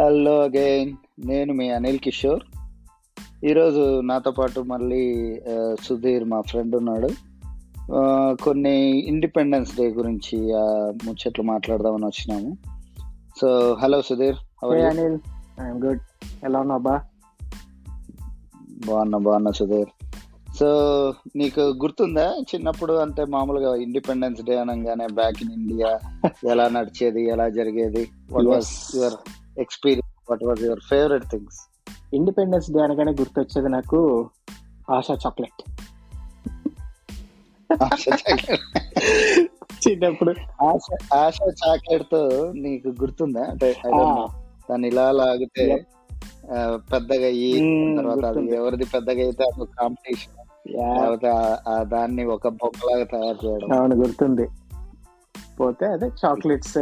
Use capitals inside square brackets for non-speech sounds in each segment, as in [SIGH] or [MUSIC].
Hello again నేను మీ అనిల్ కిషోర్. ఈరోజు నాతో పాటు మళ్ళీ సుధీర్ మా ఫ్రెండ్ ఉన్నాడు. కొన్ని ఇండిపెండెన్స్ డే గురించి ముచ్చట్లు మాట్లాడదామని వచ్చినాము. So hello Sudheer? Anil I'm good ఎలా ఉన్నావు బా బాగున్నా బాగున్నా సుధీర్. సో నీకు గుర్తుందా? చిన్నప్పుడు అంటే మామూలుగా ఇండిపెండెన్స్ డే అనగానే బ్యాక్ ఇన్ ఇండియా ఎలా నడిచేది ఎలా జరిగేది? What was. Your experience what was your favourite things Independence Day అనగానే గుర్తొచ్చేది నాకు ఆశా చాక్లెట్. చిన్నప్పుడు. ఆశ ఆశ చాక్లెట్తో నీకు గుర్తుందా? అంటే I don't know. దాన్ని ఇలా లాగితే పెద్దగా అయ్యి తర్వాత అది. ఎవరిది పెద్దగా అయితే అది కాంపిటీషన్ లేకపోతే దాన్ని ఒక బొమ్మలాగా తయారు చేయడం. అవును గుర్తుంది. పోతే అదే చాక్లెట్స్.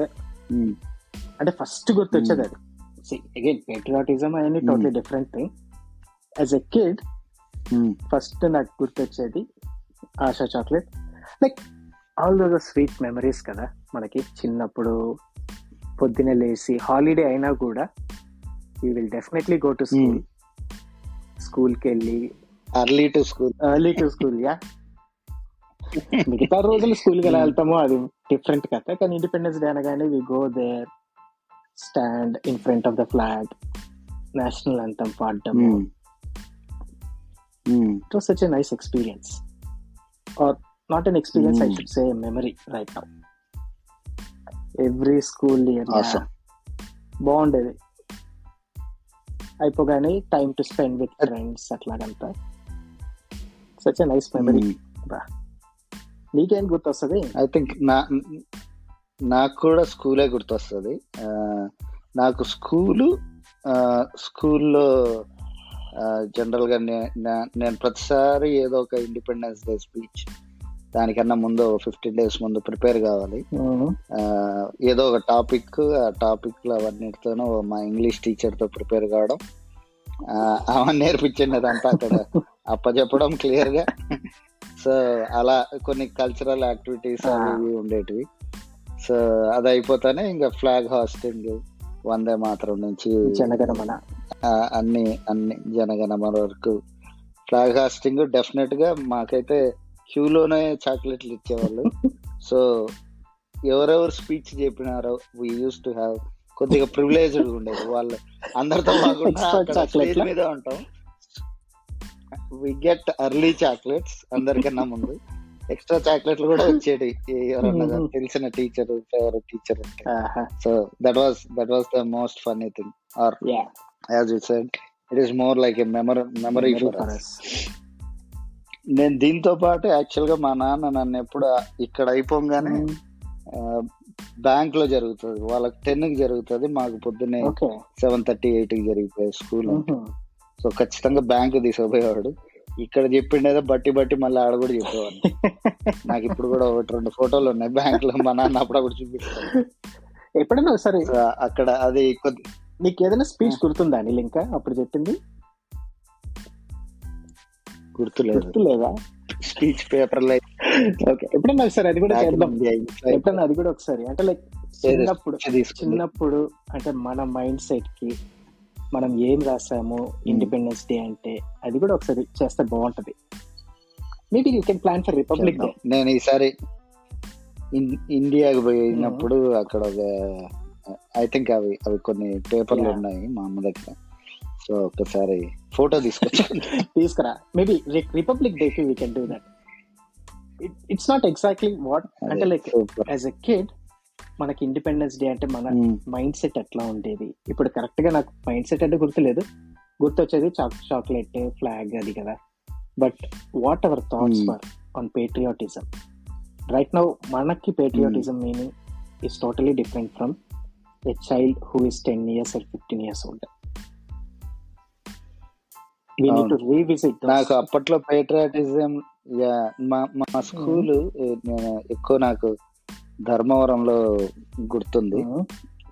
అంటే ఫస్ట్ గుర్తొచ్చేది అది. అగైన్ పేట్రియాటిజం అనేది Hmm. Totally different thing as a kid. First నాకు గుర్తొచ్చేది Asha chocolate. Like all those sweet memories కదా మనకి. చిన్నప్పుడు పొద్దున లేసి హాలిడే అయినా కూడా we will definitely go to school స్కూల్కి వెళ్ళి early to school early to school yeah మిగతా రోజులు స్కూల్కి ఎలా వెళ్తామో అది డిఫరెంట్ కథ. కానీ ఇండిపెండెన్స్ డే అనగానే we go there stand in front of the flag national anthem పాడటం it was such nice experience or not an experience I should say memory right now every school year బాగుండేది అయిపోగానే time to spend with friends అట్లాగంతా. Such a nice memory నీకేం గుర్తొస్తుంది? I think నా నాకు కూడా స్కూలే గుర్తొస్తుంది. నాకు స్కూలు స్కూల్లో జనరల్గా నే- నా- నేను ప్రతిసారి ఏదో ఒక ఇండిపెండెన్స్ డే స్పీచ్ దానికన్నా ముందు ఫిఫ్టీన్ డేస్ ముందు ప్రిపేర్ కావాలి. ఏదో ఒక టాపిక్ ఆ టాపిక్లో అవన్నిటితోనూ మా ఇంగ్లీష్ టీచర్తో ప్రిపేర్ కావడం ఆమె నేర్పించింది అదంతా అక్కడ [LAUGHS] అప్పచెప్పడం క్లియర్గా సో అలా కొన్ని కల్చరల్ యాక్టివిటీస్ అవి ఉండేటివి. సో అది అయిపోతానే ఇంకా ఫ్లాగ్ హాస్టింగ్ వందే మాత్రం నుంచి జనగణమన. అన్ని అన్ని జనగణమన వరకు. ఫ్లాగ్ హాస్టింగ్ డెఫినెట్గా మాకైతే క్యూలోనే చాక్లెట్లు ఇచ్చేవాళ్ళు. [LAUGHS] సో ఎవరెవరు స్పీచ్ చెప్పినారో వీ యూస్ టు హ్యావ్ కొద్దిగా ప్రివిలేజ్డ్ ఉండేది. వాళ్ళు అందరితో లా? మీద ఉంటాం. వి గెట్ అర్లీ చాక్లెట్స్ అందరికన్నా ముందు. ఎక్స్ట్రా చాక్లెట్లు కూడా వచ్చేటి ఎవరన్నా. తెలిసిన టీచర్ ఫేవరెట్ టీచర్ ఉంటే. So that was that was the most funny thing or as you said it is more like a memory memory for us నేను దీంతో పాటు యాక్చువల్గా మా నాన్న నన్ను ఎప్పుడు ఇక్కడ అయిపోగానే బ్యాంక్లో జరుగుతుంది. వాళ్ళకి టెన్కి జరుగుతుంది. మాకు పొద్దున్నే సెవెన్ థర్టీ ఎయిట్కి జరిగిపోయే స్కూల్. సో ఖచ్చితంగా బ్యాంక్ తీసుకుపోయేవాడు ఇక్కడ చెప్పిండేదో బట్టి బట్టి మళ్ళీ ఆడ కూడా చెప్పేవాడు [LAUGHS] నాకు ఇప్పుడు కూడా ఒకటి రెండు ఫోటోలు ఉన్నాయి బ్యాంక్లో మా నాన్న అప్పుడప్పుడు చూపిస్తాడు. ఎప్పుడైనా ఒకసారి సో అక్కడ అది కొద్ది నీకు ఏదైనా స్పీచ్ గుర్తుందా అనిల్ ఇంకా అప్పుడు చెప్పింది? గుర్తులేదు. గుర్తులేదా? స్పీచ్ పేపర్లో ఓకే ఎప్పుడైనా ఒకసారి అది కూడా చేద్దాం. ఎప్పుడైనా అది కూడా ఒకసారి. అంటే లైక్ చిన్నప్పుడు చిన్నప్పుడు అంటే మన మైండ్ సెట్కి మనం ఏం రాసాము ఇండిపెండెన్స్ డే అంటే అది కూడా ఒకసారి చేస్తే బాగుంటది. Maybe you can plan for republic day నేను ఈసారి ఇన్- ఇండియాకి పోయినప్పుడు అక్కడ ఒక ఐ థింక్ అవి అవి కొన్ని పేపర్లు. ఉన్నాయి మా అమ్మ దగ్గర. సో ఒకసారి ఫోటో తీసుకొచ్చాను [LAUGHS] తీసుకురా. మేబీ రిపబ్లిక్ డే కి we can do that it's not exactly what అంటే లైక్ యాజ్ ఎ కిడ్ మనకి ఇండిపెండెన్స్ డే అంటే మన మైండ్ సెట్ ఎట్లా ఉండేది? ఇప్పుడు కరెక్ట్గా నాకు మైండ్ సెట్ అంటే గుర్తులేదు. గుర్తొచ్చేది చాక్లెట్ ఫ్లాగ్ అది కదా. But what our thoughts Hmm. For on patriotism right now మనకి patriotism meaning is totally different from a child who is ten years or fifteen years old నాకు అప్పట్లో పేట్రియాటిజం మా మా స్కూల్ నేను ఎక్కువ నాకు ధర్మవరంలో గుర్తుంది.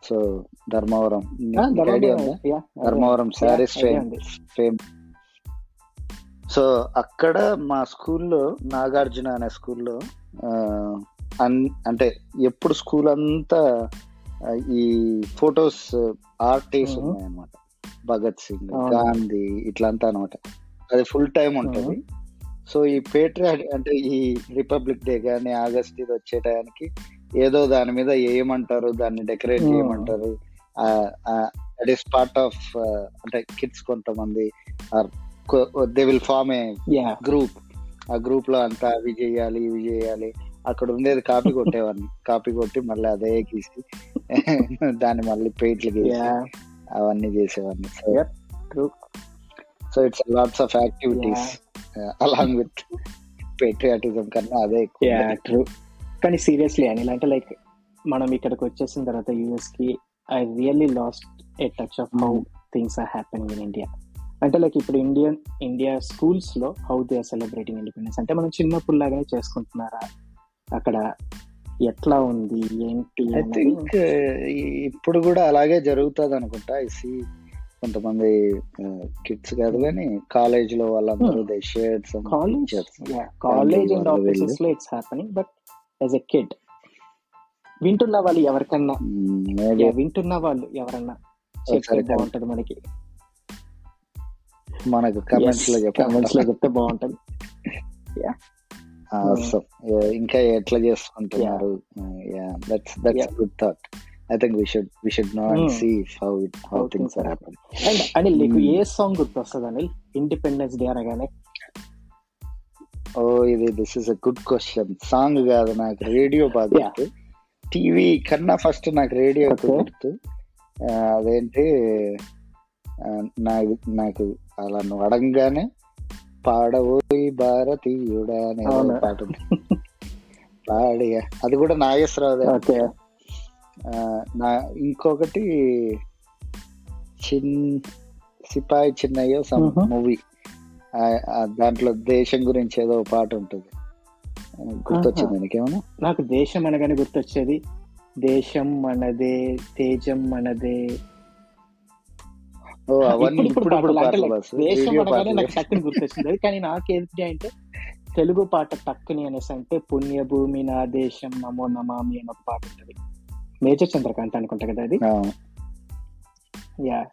సో ధర్మవరం. నీకు ఐడియా ఉందా? ధర్మవరం శారీస్ ఫేమ్. సో అక్కడ మా స్కూల్లో నాగార్జున అనే స్కూల్లో అంటే ఎప్పుడు స్కూల్ అంతా ఈ ఫొటోస్ ఆర్టిస్ట్. ఉన్నాయి అనమాట భగత్ సింగ్. గాంధీ ఇట్లంతా అనమాట అది ఫుల్ టైం ఉంటది. సో ఈ పేట్రియాట్ అంటే ఈ రిపబ్లిక్ డే కానీ ఆగస్ట్ ఇది వచ్చే టయానికి ఏదో దాని మీద ఏమంటారు దాన్ని డెకరేట్ Hmm. చేయమంటారు. దట్ ఈస్ పార్ట్ ఆఫ్ అంటే కిడ్స్ కొంతమంది they will form a group ఆ గ్రూప్లో అంతా అవి చేయాలి ఇవి చేయాలి. అక్కడ ఉండేది కాపీ కొట్టేవాడిని. కాపీ కొట్టి మళ్ళీ అదే గీసి [LAUGHS] దాన్ని మళ్ళీ పెయింట్లు గీసి అవన్నీ చేసేవాడిని. So it's lots of activities along with patriotism కన్నా అదే ట్రూ కానీ సీరియస్లీ అని అంటే లైక్ మనం ఇక్కడికి వచ్చేసిన తర్వాత యూఎస్కి I really lost a touch of how things are happening in India అంటే లైక్ ఇప్పుడు ఇండియన్ ఇండియా స్కూల్స్లో how they are celebrating independence అంటే మనం చిన్నప్పుడు లాగానే చేసుకుంటున్నారా? అక్కడ ఎట్లా ఉంది? ఏంటి ఐ థింక్ ఇప్పుడు కూడా అలాగే జరుగుతుంది అనుకుంటా ఐ సి కొంతమంది కిడ్స్ కాదు కానీ కాలేజ్లో వాళ్ళందరూ they shares college college and ఆఫీసెస్లో it's happening but as a kid వింటున్న వాళ్ళు ఎవరికన్నా. Yeah, వింటున్న వాళ్ళు ఎవరన్నా ఒకసారి బాగుంటది మనకి. మనకు కమెంట్స్లో కమెంట్స్లో చెప్తే బాగుంటది. Awesome. Yeah, ఇంకా ఎట్లా చేసుకుంటున్నారు? That's that's. Good thought I think we should we should know and Hmm. See how it how things are happen and Anil నీకు Hmm. ఏ సాంగ్ గుర్తొస్తుంది అనిల్? ఇండిపెండెన్స్ డే అనగానే. ఓ ఇది this is a good question song కాదు నాకు radio బాగా TV కన్నా first నాకు రేడియో. గుర్తు. అదేంటి నాకు నాకు అలా నువ్వు అడగగానే పాడబోయి భారతీయుడా అనే? పాట ఉంది. పాడి అది కూడా నాగేశ్వరరావు [LAUGHS] ఓకే నా ఇంకొకటి చిన్ సిపాయి చిన్నయ్య సమ్. మూవీ. దాంట్లో దేశం గురించి ఏదో పాట ఉంటుంది. గుర్తొచ్చింది నీకేమన్నా? నాకు దేశం అనగానే గుర్తొచ్చేది. దేశం మనదే తేజం మనదే. ఓ అవన్నీ ఇప్పుడు దేశం అనగానే నాకు టక్కుని గుర్తొచ్చింది. కానీ నాకేంటి అంటే తెలుగు పాట టక్కుని అనేసి అంటే పుణ్యభూమి నా దేశం నమో నమామి అని ఒక పాట ఉంటుంది. మేజర్ చంద్రకాంత్ అనుకుంటా కదా అది? Ya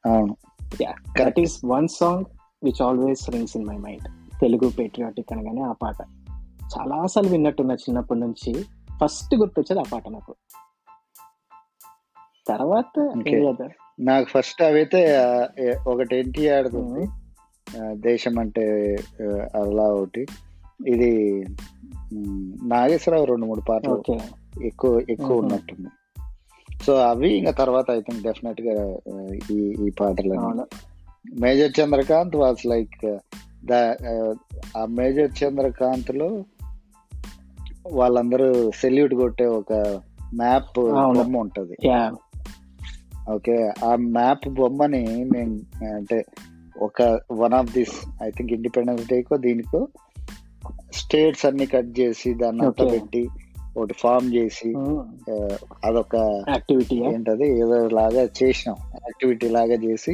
ya that. Is one song which always rings in my mind Telugu patriotic అనగానే ఆ పాట. చాలా సార్లు విన్నట్టున్నా చిన్నప్పటి నుంచి. ఫస్ట్ గుర్తొచ్చేది ఆ పాట నాకు. తర్వాత? నాకు ఫస్ట్ అవైతే ఒకటి ఎన్టీఆర్ ఆ, దేశం అంటే అలా ఒకటి. ఇది నాగేశ్వరరావు రెండు మూడు పాటలు ఎక్కువ ఎక్కువ Mhm. ఉన్నట్టుంది. సో అవి ఇంకా తర్వాత ఐ థింక్ డెఫినెట్గా ఈ ఈ పాటలు major Chandrakanth was like the ఆ మేజర్ చంద్రకాంత్లో వాళ్ళందరూ సెల్యూట్ కొట్టే ఒక మ్యాప్. బొమ్మ ఉంటది ఓకే ఆ మ్యాప్ బొమ్మని నేను అంటే ఒక one of this I think independence డేకో దీనికో స్టేట్స్ అన్ని కట్ చేసి దాన్ని అంతా Okay. పెట్టి ఒకటి ఫామ్ చేసి అదొక యాక్టివిటీ ఏంటది ఏదో లాగా చేసినాం. యాక్టివిటీ లాగా చేసి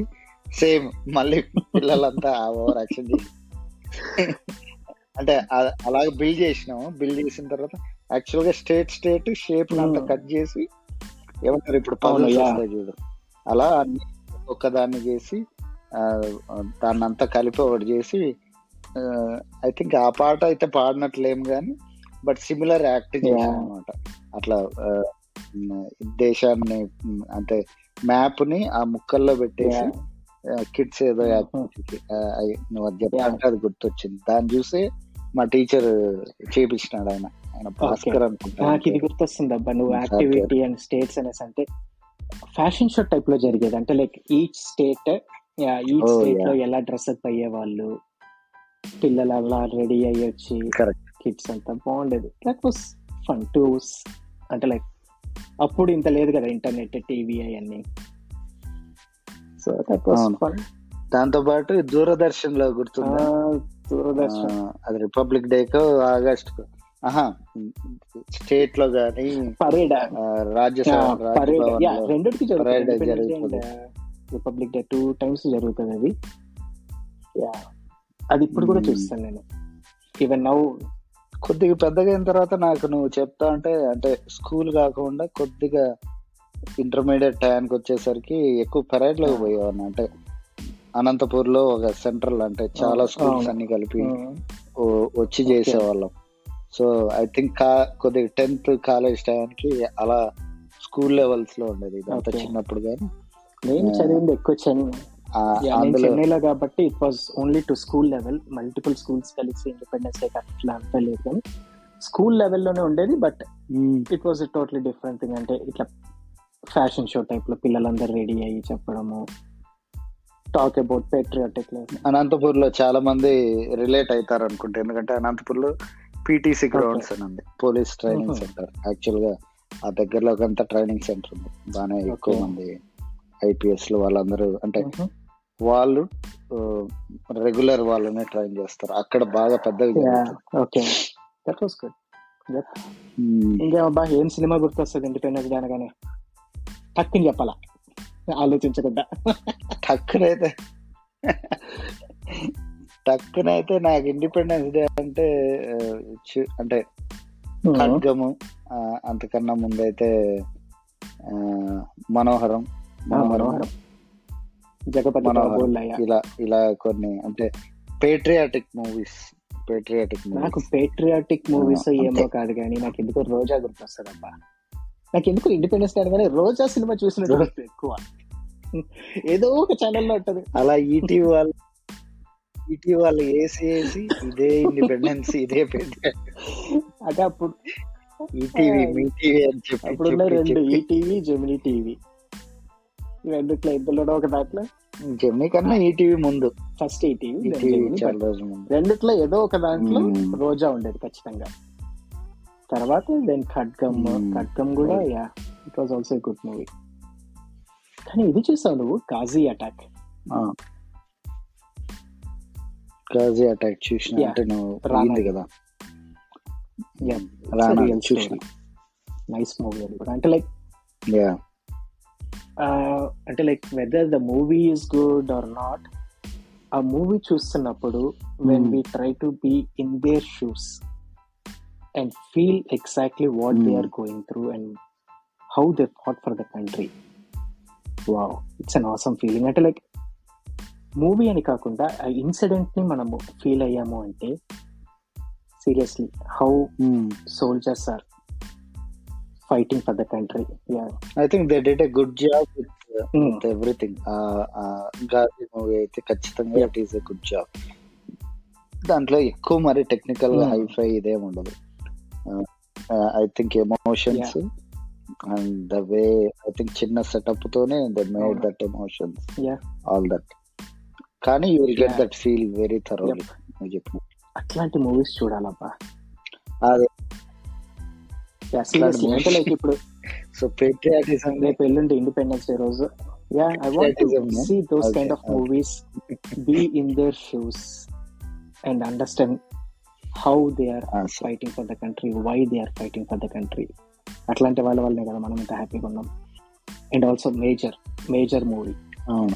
సేమ్ మళ్ళీ పిల్లలంతా ఓవర్ యాక్షన్ చేసి. అంటే అలాగ బిల్డ్ చేసినాం. బిల్డ్ చేసిన తర్వాత యాక్చువల్గా స్టేట్ స్టేట్ షేప్ అంతా. కట్ చేసి ఏమంటారు ఇప్పుడు. వస్తాయి చూడు. అలా అన్ని ఒక్కదాన్ని చేసి దాన్ని అంతా కలిపి ఒకటి చేసి ఐ థింక్ ఆ పాట అయితే పాడినట్లేం కానీ బట్ సిమిలర్ యాక్ట్ Yeah. అనమాట అట్లా దేశాన్ని అంటే మ్యాప్ని ఆ ముక్కల్లో పెట్టేసి కిడ్స్ ఏదో నువ్వు అది అది గుర్తొచ్చింది. దాన్ని చూసి మా టీచర్ చేపించినాడు ఆయన. ఆయన భాస్కర్ అనుకుంటా. నాకు ఇది గుర్తొస్తుంది అబ్బా నువ్వు యాక్టివిటీ అండ్ స్టేట్స్ అనేసి అంటే ఫ్యాషన్ షో టైప్లో జరిగేది. అంటే లైక్ ఈచ్ స్టేట్ ఈచ్ స్టేట్లో. ఎలా డ్రెస్ అప్ అయ్యే వాళ్ళు పిల్లలు అలా రెడీ అయ్యి వచ్చి Correct. కిడ్స్ అంతా బాగుండేది. దట్ వాస్ ఫన్ టు అంటే లైక్ అప్పుడు ఇంత లేదు కదా ఇంటర్నెట్ టీవీ అవన్నీ. So that was. ఫన్ దాంతో పాటు దూరదర్శన్లో గుర్తుందా దూరదర్శన్. అది రిపబ్లిక్ డేకో ఆగస్ట్ ఆహా స్టేట్లో గానీ పరేడ్ రాజ్యసభ రెండిటికి జరుగుతుంది. రిపబ్లిక్ డే టూ టైమ్స్ జరుగుతుంది అది. అది ఇప్పుడు కూడా Hmm. చూస్తాను నేను. ఈవెన్ నౌ కొద్దిగా పెద్దగా అయిన తర్వాత నాకు నువ్వు చెప్తా అంటే అంటే స్కూల్ కాకుండా కొద్దిగా ఇంటర్మీడియట్ టైంకి వచ్చేసరికి ఎక్కువ పెరైడ్లోకి పోయేవాడిని. అంటే అనంతపూర్లో ఒక సెంట్రల్ అంటే చాలా స్కూల్స్. అన్ని కలిపి వచ్చి చేసేవాళ్ళం. సో ఐ థింక్ కా కొద్దిగా టెన్త్ కాలేజ్ టైంకి అలా స్కూల్ లెవెల్స్లో ఉండేది Okay. చిన్నప్పుడు కానీ నేను చదివింది ఎక్కువ అందులో చెన్నైలో కాబట్టి it was only to school level multiple schools కలిసి ఇండిపెండెన్స్ డే అట్లా అంతా లేదు కానీ స్కూల్ లెవెల్లోనే ఉండేది but. It was totally different thing అంటే ఇట్లా ఫ్యాషన్ షో టైప్లో పిల్లలందరూ రెడీ అయ్యి చెప్పడము టాక్ అబౌట్ పేట్రియాటిక్ అనంతపూర్లో చాలా మంది రిలేట్ అవుతారు అనుకుంటా. ఎందుకంటే అనంతపూర్లో పీటీసీ గ్రౌండ్స్ అని ఉంది. Police training. సెంటర్ యాక్చువల్గా ఆ దగ్గరలో అంతా ట్రైనింగ్ సెంటర్ ఉంది. బాగానే ఎక్కువ. మంది ఐపీఎస్లో వాళ్ళందరూ అంటే వాళ్ళు రెగ్యులర్ వాళ్ళనే ట్రైన్ చేస్తారు. అక్కడ బాగా పెద్దగా. Okay. That was good hmm. ఇంకేమబ్బా ఏం సినిమా గుర్తొస్తుంది? ఇండిపెండెన్స్ డే అనగానే. టక్కుని చెప్పాలా? ఆలోచించకుండా. టక్కునైతే. టక్కునైతే నాకు ఇండిపెండెన్స్ డే అంటే అంటే ఖడ్గము అంతకన్నా ముందైతే మనోహరం. జగపతి ఇలా ఇలా కొన్ని అంటే పేట్రియాటిక్ మూవీస్ పేట్రియాటిక్ నాకు పేట్రియాటిక్ మూవీస్ ఏమో. కాదు కానీ నాకు ఎందుకో రోజా గుర్తొస్తుంది అబ్బా నాకు ఎందుకు ఇండిపెండెన్స్ డే అనగానే రోజా సినిమా గుర్తు ఎక్కువ. ఏదో ఒక ఛానల్లో ఉంటది. అలా ఈటీ వాళ్ళు ఈటీ వాళ్ళు వేసి వేసి ఇదే ఇండిపెండెన్స్ ఇదే [LAUGHS] అంటే అప్పుడు ఈటీవీ మీ టీవీ అని చెప్పి అప్పుడు రెండు ఈటీవీ జెమినీ టీవీ. రెండిట్లో ఇద్దరులో ఒక దాంట్లో. జెమినీ కన్నా ఈటీవీ ముందు. ఫస్ట్ ఈటీవీ రెండిట్లో ఏదో ఒక దాంట్లో మ్మ్. రోజా ఉండేది ఖచ్చితంగా. తర్వాత దెన్ ఖడ్గమ్ మ్మ్. ఖడ్గమ్ కూడా ya it was also good movie కానీ ఇది చూసావు నువ్వు? కాజీ అటాక్ కాజీ అటాక్ చూసిన. అంటే నువ్వు కదా? నైస్ మూవీ అది కూడా. అంటే లైక్ యా అంటే like whether the movie is good or not ఆ మూవీ చూస్తున్నప్పుడు when. We try to be in their shoes and feel exactly what they. Are going through and how they fought for the country wow it's an awesome feeling అంటే like movie అని కాకుండా ఆ ఇన్సిడెంట్ని మనము feel అయ్యాము అంటే seriously how soldiers are fighting for the country I think they did a good job with everything Ghazi movie అయితే ఖచ్చితంగా Yeah. It is a good job దాంట్లో ఎక్కువ మరి టెక్నికల్గా Hmm. హైఫై ఇదేం ఉండదు I think emotions and the way I think చిన్న setup తోనే the made. That emotions Yeah. All that కానీ you will get Yeah. That feel very చెప్పు అట్లాంటి మూవీస్ చూడాలబ్బా అదే. లైక్ ఇప్పుడు. సో పేట్రియాటిజం రేపు ఎల్లుండి ఇండిపెండెన్స్ డే రోజు. Ya I want? See those kind of. Movies be in their shoes and understand how they are fighting for the country why they are fighting for the country అట్లాంటి వాళ్ళ వల్లనే కదా మనం ఇంత హ్యాపీగా ఉన్నాం. And also major major movie అవును.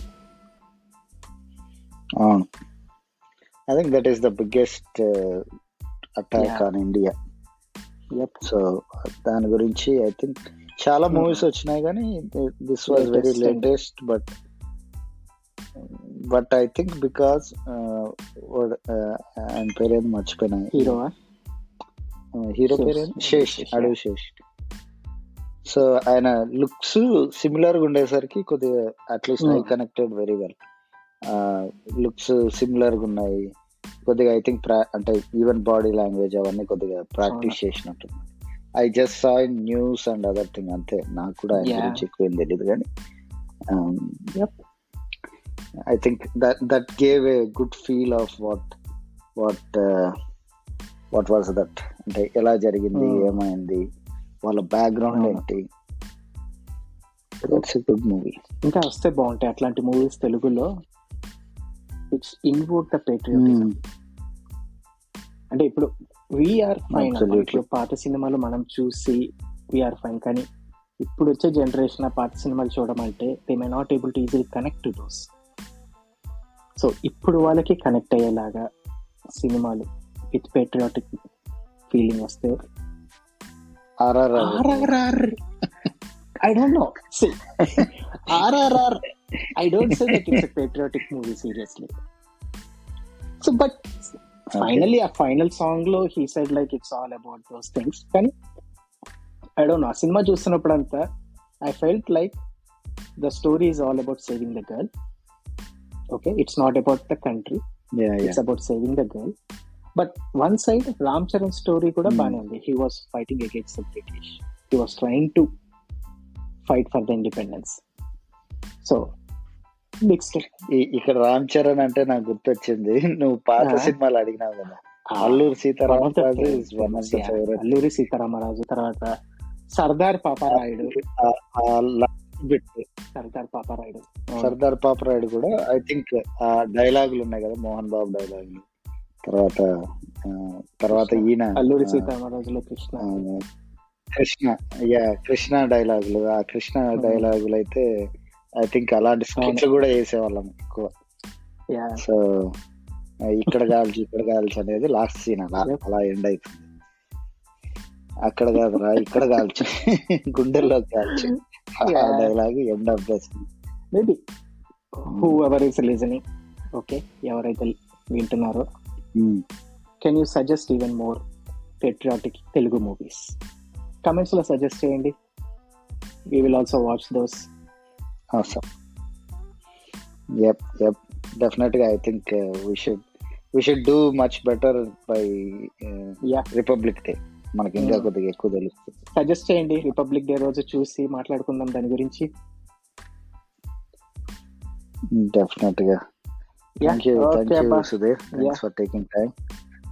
అవును. I think that is the biggest attack. On India yup so దాని గురించి ఐ థింక్ చాలా Hmm. మూవీస్ వచ్చినాయి కానీ this was very latest but but I think because ఆయన పేరేం మర్చిపోయినా. Hero hero. పేరు? శేష్ అడవి శేష్ సో ఆయన లుక్స్ సిమిలర్గా ఉండేసరికి కొద్దిగా at least I Hmm. Connected very well looks సిమిలర్గా ఉన్నాయి. కొద్దిగా ఐ థింక్ అంటే ఈవెన్ బాడీ లాంగ్వేజ్ అవన్నీ కొద్దిగా ప్రాక్టీస్ చేసినట్టు I just saw in news and other thing అంతే నాకు కూడా ఆయన. గురించి ఎక్కువ ఏం తెలియదు కానీ. I think that that gave a good feel of what what what was that అంటే ఎలా జరిగింది Hmm. ఏమైంది వాళ్ళ బ్యాక్గ్రౌండ్. ఏంటి గుడ్ మూవీ ఇంకా వస్తే బాగుంటాయి అట్లాంటి మూవీస్ తెలుగులో ఇట్స్ ఇన్వోక్ ద పేట్రియాటిజం అంటే ఇప్పుడు వీఆర్ ఫైన్ పాత సినిమాలు మనం చూసి వీఆర్ ఫైన్ కానీ ఇప్పుడు వచ్చే జనరేషన్ ఆ పాత సినిమాలు చూడడం అంటే they may not able to easily connect to those so ఇప్పుడు వాళ్ళకి కనెక్ట్ అయ్యేలాగా సినిమాలు విత్ పేట్రియాటిక్ ఫీలింగ్ వస్తే RR RRR I don't know. See, [LAUGHS] RRR. I don't say that it's a patriotic movie seriously. So, but finally, a final song లో he said like it's all about those things. కానీ I don't know. ఆ సినిమా చూస్తున్నప్పుడు అంతా I felt like the story is all about saving the girl. Okay, it's not about the country. Yeah, yeah. It's about saving the girl. But one side, Ram Charan story కూడా Hmm. బాగానే ఉంది. He was fighting against the British. He was trying to fight for the independence. So, ఇక్కడ రామ్ చరణ్ అంటే నాకు గుర్తొచ్చింది. నువ్వు పాత. సినిమాలు అడిగినావు కదా. అల్లూరు సీతారామరాజు అల్లూరి సీతారామరాజు తర్వాత సర్దార్ పాపారాయుడు. సర్దార్ పాపారాయుడు. సర్దార్ పాపరాయుడు కూడా ఐ థింక్ ఆ డైలాగులు ఉన్నాయి కదా మోహన్ బాబు డైలాగులు తర్వాత తర్వాత ఈయన అల్లూరి సీతారామరాజులో కృష్ణ. కృష్ణ యా కృష్ణ డైలాగులు ఆ కృష్ణ డైలాగులు అయితే ఐ థింక్ అలాంటి స్కిట్స్ కూడా వేసేవాళ్ళం ఎక్కువ. యా సో ఇక్కడ కాల్చి ఇక్కడ కాల్చి అనేది లాస్ట్ సీన్ అలా. అలా ఎండ్ అవుతుంది అక్కడ కాదురా ఇక్కడ కాల్చు. గుండెల్లో కాల్చు. Dialogue end of the scene maybe whoever is listening okay ఎవరైతే వింటున్నారో can you suggest even more patriotic Telugu movies కమెంట్స్లో సజెస్ట్ చేయండి. We will also watch those awesome. Yep yep. Definitely i think uh, we should we should do much better by uh, ya republic day. మనకి ఇంకా Mm. కొద్దిగా ఎక్కువ తెలుస్తుంది. Suggest చేయండి republic day రోజు చూసి మాట్లాడుకుందాం దాని గురించి. డెఫినెట్గా thank you thank you Sudheer thanks for taking time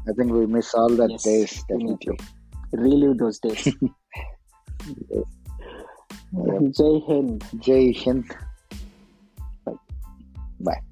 I think we miss all that days definitely relive those days Jay Hen. Jay Hen. Bueno.